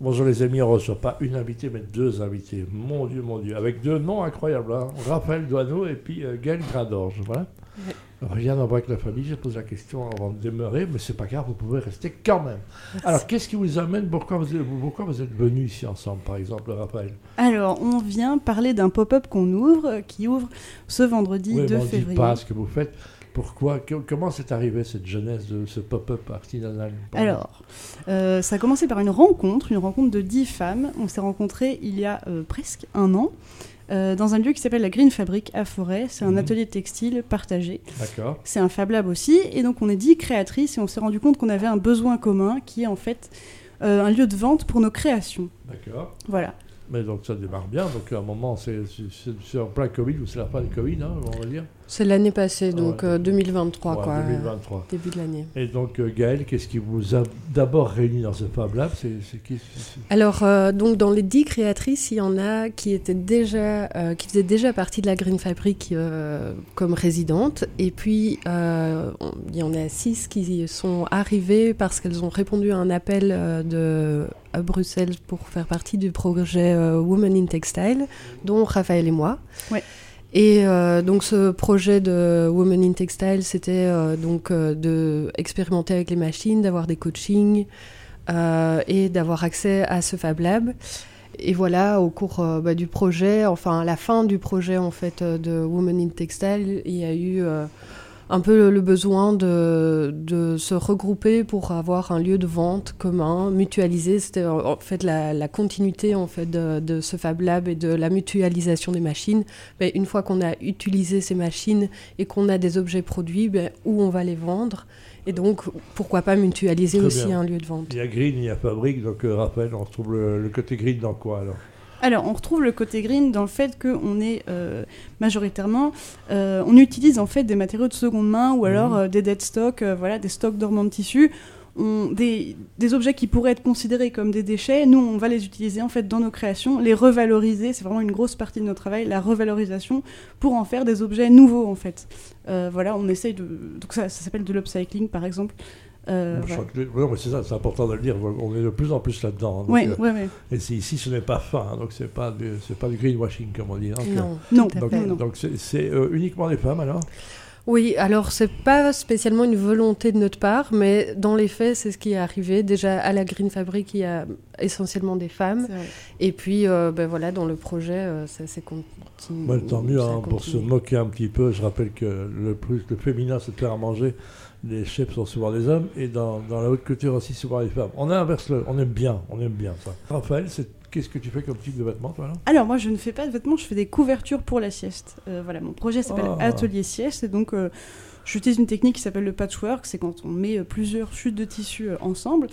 Bonjour les amis, on ne reçoit pas une invitée, mais deux invités. Mon Dieu, mon Dieu, avec deux noms incroyables. Hein. Raphaël Douaneau et puis euh, Gaël Grandorge. Voilà. Rien à voir avec la famille, j'ai posé la question avant de demeurer, mais c'est pas grave, vous pouvez rester quand même. Alors, qu'est-ce qui vous amène Pourquoi vous êtes, pourquoi vous êtes venus ici ensemble, par exemple, Raphaël? Alors, on vient parler d'un pop-up qu'on ouvre, euh, qui ouvre ce vendredi oui, 2 mais on février. dit pas ce que vous faites. Pourquoi que- Comment c'est arrivé cette jeunesse de ce pop-up artisanal Alors, euh, ça a commencé par une rencontre, une rencontre de dix femmes. On s'est rencontrés il y a euh, presque un an. euh, dans un lieu qui s'appelle la Green Fabric à Forêt. C'est un Mhm. atelier textile partagé. D'accord. C'est un Fab Lab aussi. Et donc, on est dix créatrices et on s'est rendu compte qu'on avait un besoin commun qui est en fait euh, un lieu de vente pour nos créations. D'accord. Voilà. Mais donc ça démarre bien. Donc à un moment, c'est en plein Covid ou c'est la fin du Covid, hein, on va dire. C'est l'année passée, donc ouais. euh, 2023, Ouais, quoi. euh, 2023. début de l'année. Et donc euh, Gaël, qu'est-ce qui vous a d'abord réuni dans ce Fab Lab? C'est- Alors, euh, donc dans les dix créatrices, il y en a qui étaient déjà, euh, qui faisaient déjà partie de la Green Fabric euh, comme résidentes, et puis euh, il y en a six qui sont arrivées parce qu'elles ont répondu à un appel euh, de à Bruxelles pour faire partie du projet euh, Women in Textile, dont Raphaël et moi. Ouais. Et euh, donc ce projet de Women in Textile, c'était euh, donc euh, de expérimenter avec les machines, d'avoir des coachings euh, et d'avoir accès à ce Fab Lab. Et voilà, au cours euh, bah, du projet, enfin à la fin du projet en fait euh, de Women in Textile, il y a eu euh, un peu le, besoin de, de se regrouper pour avoir un lieu de vente commun, mutualisé. C'était en en fait la, la continuité en fait de, de ce Fab Lab et de la mutualisation des machines. Mais une fois qu'on a utilisé ces machines et qu'on a des objets produits, ben, où on va les vendre? Et donc pourquoi pas mutualiser Très aussi bien. un lieu de vente? Il y a Green, il y a Fabrique. Donc euh, Raphaël, on retrouve le, le côté Green dans quoi alors? Alors, on retrouve le côté green dans le fait qu'on est euh, majoritairement, euh, on utilise en fait des matériaux de seconde main ou alors Mhm. euh, des dead stocks, voilà, des stocks dormants de tissus. On- des, des objets qui pourraient être considérés comme des déchets, nous on va les utiliser en fait dans nos créations, les revaloriser, c'est vraiment une grosse partie de notre travail, la revalorisation pour en faire des objets nouveaux en fait. Voilà, on essaye de, donc ça, ça s'appelle de l'upcycling par exemple. Euh, Je voilà. crois que- non, mais c'est ça, c'est important de le dire. On est de plus en plus là-dedans. hein, euh. Et c'est ici, ce n'est pas fin. hein, donc c'est pas du, c'est pas du greenwashing comme on dit. hein, que- Non. Non, tout à Donc, fait. non. donc c'est c'est, euh, uniquement des femmes alors? Oui, alors c'est pas spécialement une volonté de notre part, mais dans les faits, c'est ce qui est arrivé. Déjà à la Green Fabric, il y a essentiellement des femmes, et puis euh, ben voilà, dans le projet, euh, ça s'est continué. Bah, tant mieux, hein, pour se moquer un petit peu. Je rappelle que le plus le féminin, c'est de faire à manger. Les chefs sont souvent des hommes et dans, dans la haute couture aussi souvent les femmes. On inverse le, on aime bien, on aime bien ça. Raphaël, c'est qu'est-ce que tu fais comme type de vêtements toi là Alors moi je ne fais pas de vêtements, je fais des couvertures pour la sieste. Euh, voilà, mon projet s'appelle Ah. Atelier Sieste et donc euh, j'utilise une technique qui s'appelle le patchwork, c'est quand on met euh, plusieurs chutes de tissu ensemble.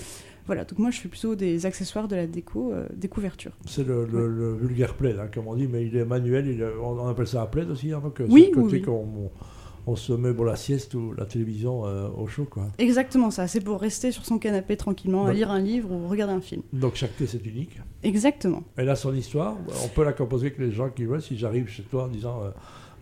Voilà, donc moi je fais plutôt des accessoires de la déco, des couvertures. C'est le, le, le vulgaire plaid, hein, comme on dit, mais il est manuel. il est- on, on appelle ça un plaid aussi. Hein, donc, Oui, c'est le côté oui, oui. qu'on on, se met pour la sieste ou la télévision euh, au chaud, quoi. Exactement ça, c'est pour rester sur son canapé tranquillement, à lire un livre ou regarder un film. Donc chaque pièce est unique. Exactement. Elle a son histoire. On peut la composer avec les gens qui veulent. Si j'arrive chez toi en disant euh,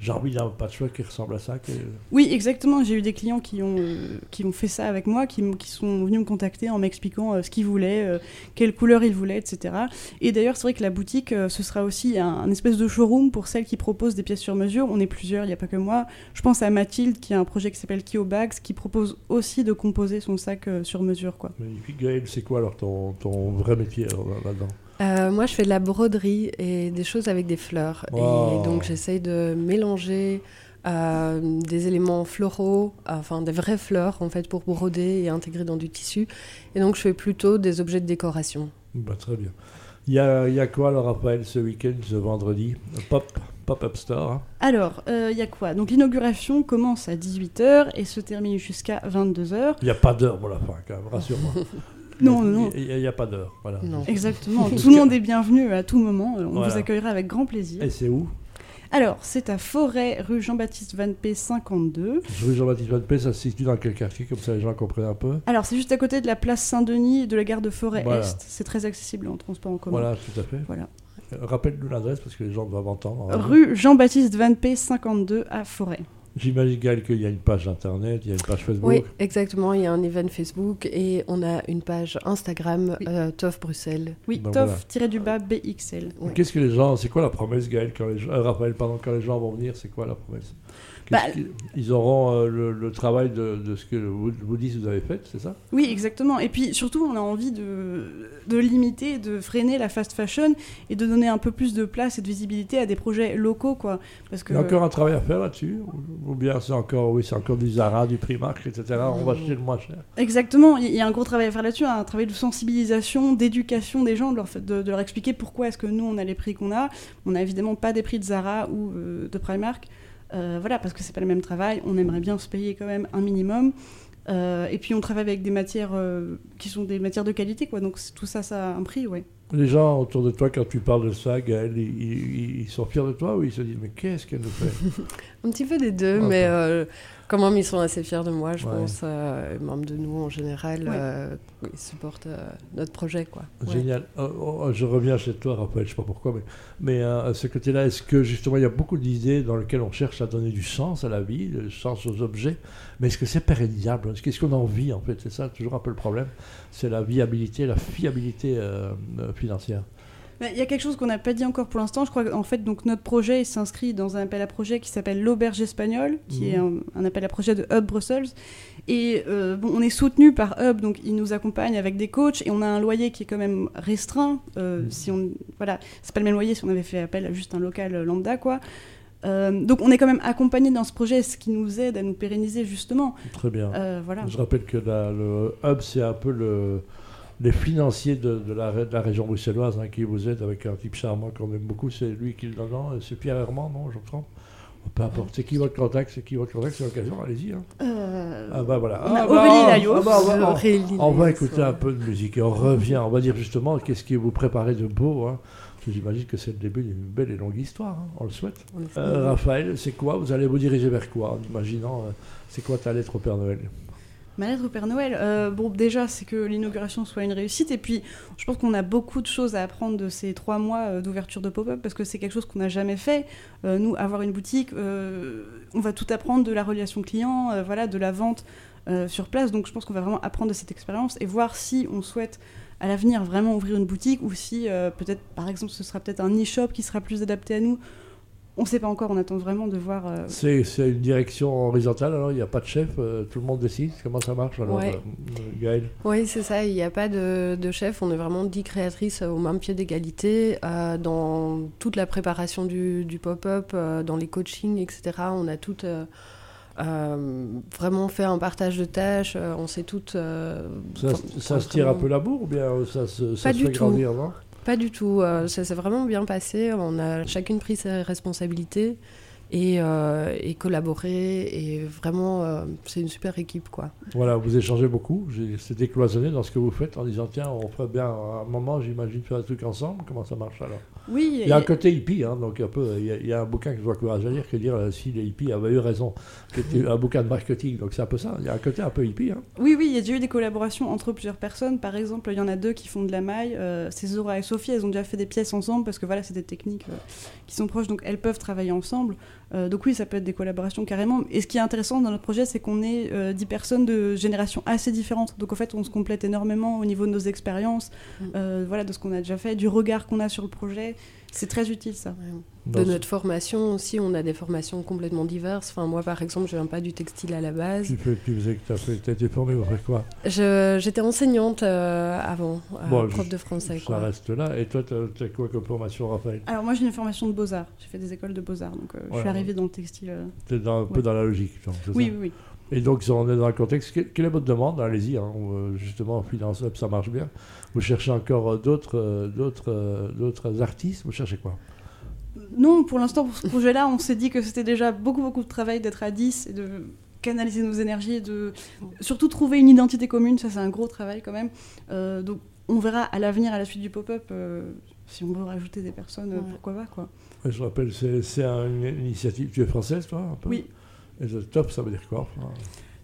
j'ai envie d'un patchwork qui ressemble à ça. que- Oui, exactement. J'ai eu des clients qui ont, euh, qui ont fait ça avec moi, qui, qui sont venus me contacter en m'expliquant euh, ce qu'ils voulaient, euh, quelle couleur ils voulaient, etc. Et d'ailleurs, c'est vrai que la boutique, ce sera aussi un, un espèce de showroom pour celles qui proposent des pièces sur mesure. On est plusieurs, il n'y a pas que moi. Je pense à Mathilde, qui a un projet qui s'appelle Kio Bags, qui propose aussi de composer son sac sur mesure. Quoi. Magnifique. Gaël, c'est quoi alors ton, ton vrai métier là-dedans? Euh, moi, je fais de la broderie et des choses avec des fleurs. Wow. Et donc, j'essaye de mélanger euh, des éléments floraux, enfin des vraies fleurs, en fait, pour broder et intégrer dans du tissu. Et donc, je fais plutôt des objets de décoration. Bah, Très bien. Il y a, il y a quoi alors, Raphaël, ce week-end, ce vendredi? Pop, Pop-up Store. hein Alors, euh, il y a quoi? Donc, l'inauguration commence à 18h et se termine jusqu'à 22h. Il n'y a pas d'heure pour la fin, quand même, rassure-moi. Non, non, non. Il n'y a, pas d'heure. Voilà. Non. Exactement. Tout le monde est bienvenu à tout moment. On Voilà. vous accueillera avec grand plaisir. Et c'est où Alors, c'est à Forêt, rue Jean-Baptiste Van P 52. Rue Jean-Baptiste Van P, ça se situe dans quel quartier Comme ça, les gens comprennent un peu. Alors, c'est juste à côté de la place Saint-Denis et de la gare de Forêt Voilà. Est. C'est très accessible en transport en commun. Voilà, tout à fait. Voilà. Euh, Rappelle-nous l'adresse parce que les gens doivent entendre. hein. Rue Jean-Baptiste Van P 52 à Forêt. J'imagine, Gaël, qu'il y a une page internet, il y a une page Facebook. Oui, exactement. Il y a un event Facebook et on a une page Instagram, Oui. euh, TOF Bruxelles. Oui, Ben TOF-du-bas BXL. Ouais. Qu'est-ce que les gens, c'est quoi la promesse, Gaël, quand les gens, euh, Raphaël, pardon, quand les gens vont venir, c'est quoi la promesse? Bah, Ils auront euh, le, le travail de, de ce que vous, vous dites vous avez fait, c'est ça? Oui, exactement. Et puis surtout, on a envie de, de limiter, de freiner la fast fashion et de donner un peu plus de place et de visibilité à des projets locaux, quoi. Parce que Il y a encore un travail à faire là-dessus ou- bien c'est encore, oui, c'est encore du Zara, du Primark, etc. On va acheter le moins cher. Exactement, il y a un gros travail à faire là-dessus, un travail de sensibilisation, d'éducation des gens, de leur, expliquer pourquoi est-ce que nous on a les prix qu'on a. On n'a évidemment pas des prix de Zara ou euh, de Primark, Euh, voilà, parce que c'est pas le même travail. On aimerait bien se payer quand même un minimum. Euh, et puis on travaille avec des matières qui sont des matières de qualité, quoi. Donc tout ça, ça a un prix, ouais. Les gens autour de toi, quand tu parles de ça, Gaël, ils, ils- ils sont fiers de toi ou ils se disent Mais qu'est-ce qu'elle nous fait? Un petit peu des deux, Ok. mais euh, quand même, ils sont assez fiers de moi, je Ouais. pense. euh, même de nous en général, Ouais. euh, ils supportent euh, notre projet. Quoi. Ouais. Génial. Oh, oh, je reviens chez toi, Raphaël, je sais pas pourquoi, mais, mais euh, à ce côté-là, est-ce que justement il y a beaucoup d'idées dans lesquelles on cherche à donner du sens à la vie, du sens aux objets, mais est-ce que c'est pérennisable Qu'est-ce qu'on en vit en fait? C'est ça toujours un peu le problème. C'est la viabilité, la fiabilité financière. Il y a quelque chose qu'on n'a pas dit encore pour l'instant. Je crois qu'en fait, donc, notre projet s'inscrit dans un appel à projet qui s'appelle l'Auberge Espagnole, qui est un, un appel à projet de Hub Brussels. Et euh, bon, on est soutenu par Hub, donc ils nous accompagnent avec des coachs et on a un loyer qui est quand même restreint. euh, Mhm. Si on, voilà, c'est pas le même loyer si on avait fait appel à juste un local lambda, quoi. Euh, donc on est quand même accompagné dans ce projet, ce qui nous aide à nous pérenniser justement. Très bien. Euh, voilà. Je rappelle que la- le hub, c'est un peu le, les financiers de, de la, de la région bruxelloise hein, qui vous aident avec un type charmant qu'on aime beaucoup. C'est lui qui le donne. non C'est Pierre Herman, non Je me trompe Peu importe. C'est qui votre contact? C'est qui votre contact? C'est l'occasion. Allez-y. hein. Euh, Ah bah voilà. On Ah bah, ah bah, va- on- Aurélie on va Laillot, écouter un peu de musique et on revient. On va dire justement qu'est-ce que vous préparez de beau. Hein. J'imagine que c'est le début d'une belle et longue histoire. hein. On le souhaite. On Euh, Raphaël, c'est quoi? Vous allez vous diriger vers quoi En imaginant, euh, c'est quoi ta lettre au Père Noël? Ma lettre au Père Noël, euh, bon déjà c'est que l'inauguration soit une réussite et puis je pense qu'on a beaucoup de choses à apprendre de ces trois mois euh, d'ouverture de pop-up parce que c'est quelque chose qu'on n'a jamais fait. Euh, nous, avoir une boutique, on va tout apprendre de la relation client, voilà, de la vente sur place. Donc je pense qu'on va vraiment apprendre de cette expérience et voir si on souhaite à l'avenir vraiment ouvrir une boutique ou si peut-être par exemple ce sera peut-être un e-shop qui sera plus adapté à nous. On ne sait pas encore, on attend vraiment de voir. euh, C'est c'est une direction horizontale, alors il n'y a pas de chef, euh, tout le monde décide comment ça marche alors, Ouais. euh, Gaël? Oui, c'est ça. Il n'y a pas de, de chef. On est vraiment dix créatrices au même pied d'égalité. euh, dans toute la préparation du, du pop-up, euh, dans les coachings, etc., on a toutes euh, euh, vraiment fait un partage de tâches. euh, on sait toutes. euh, Ça, se tire un peu la bourre ou bien ça, se- ça Pas se du fait tout. grandir, non? Pas du tout. euh, ça s'est vraiment bien passé. On a chacune pris ses responsabilités et, euh, et collaboré. Et vraiment, euh, c'est une super équipe, quoi. Voilà, vous échangez beaucoup, c'est décloisonné dans ce que vous faites en disant tiens, on ferait bien un moment, j'imagine, faire un truc ensemble. Comment ça marche alors? Oui, Il y a un côté hippie, hein, donc un peu, il y, a, il y a un bouquin que je dois encourager à lire qui dire euh, si les hippies avaient eu raison, qui était un bouquin de marketing, donc c'est un peu ça, il y a un côté un peu hippie. Hein. Oui, oui, il y a déjà eu des collaborations entre plusieurs personnes. Par exemple, il y en a deux qui font de la maille. euh, c'est Zora et Sophie, elles ont déjà fait des pièces ensemble parce que voilà, c'est des techniques qui sont proches, donc elles peuvent travailler ensemble. Euh, donc oui, ça peut être des collaborations carrément. Et ce qui est intéressant dans notre projet, c'est qu'on est euh, 10 personnes de générations assez différentes. Donc en fait, on se complète énormément au niveau de nos expériences, Mm. euh, voilà, de ce qu'on a déjà fait, du regard qu'on a sur le projet. C'est très utile ça. Dans De ce- notre formation aussi, on a des formations complètement diverses. Enfin, moi, par exemple, je viens pas du textile à la base. Tu, faisais que tu as été formé pour faire quoi Je- J'étais enseignante euh, avant, euh, Bon, prof je- de français. Ça Quoi. reste là. Et toi, tu as, quoi comme formation, Raphaël? Alors moi, j'ai une formation de beaux-arts. J'ai fait des écoles de beaux-arts, donc euh, je suis arrivée dans le textile. euh. Tu es un peu dans la logique. Oui, ça oui, oui. Et donc, on est dans un contexte. Quelle, quelle est votre demande? Allez-y, hein, justement, Finance Up, ça marche bien. Vous cherchez encore d'autres, d'autres, d'autres artistes? Vous cherchez quoi? Non, pour l'instant, pour ce projet-là, on s'est dit que c'était déjà beaucoup, beaucoup de travail d'être à 10 et de canaliser nos énergies, et de surtout trouver une identité commune. Ça, c'est un gros travail quand même. Euh, donc, on verra à l'avenir, à la suite du pop-up, euh, si on veut rajouter des personnes, Ouais. pourquoi pas, quoi. Ouais, Je rappelle, c'est, c'est un- une initiative. Tu es française, toi un peu Oui. Et le top, ça veut dire quoi enfin,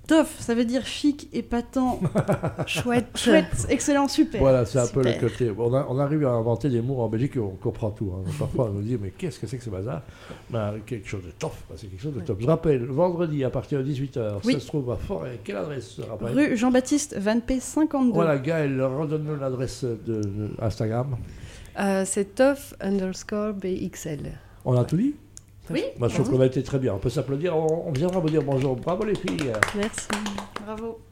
Toff, ça veut dire chic, épatant, Chouette. chouette, excellent, super. Voilà, c'est un peu le côté. On, a- on arrive à inventer des mots en Belgique et on comprend tout. hein. Parfois, on nous dit, mais qu'est-ce que c'est que ce bazar? Ben, Quelque chose de top. ben, c'est quelque chose de top. Je rappelle, vendredi à partir de 18h, Oui. ça se trouve à Forêt. Quelle adresse je rappelle? Rue Jean-Baptiste Van P 52. Voilà, Gaël, redonne-nous l'adresse de, de Instagram. Euh, c'est tough underscore BXL. On a tout dit? Oui. Moi, je trouve qu'on a été très bien. On peut s'applaudir. On, on viendra vous dire bonjour. Bravo les filles. Merci. Bravo.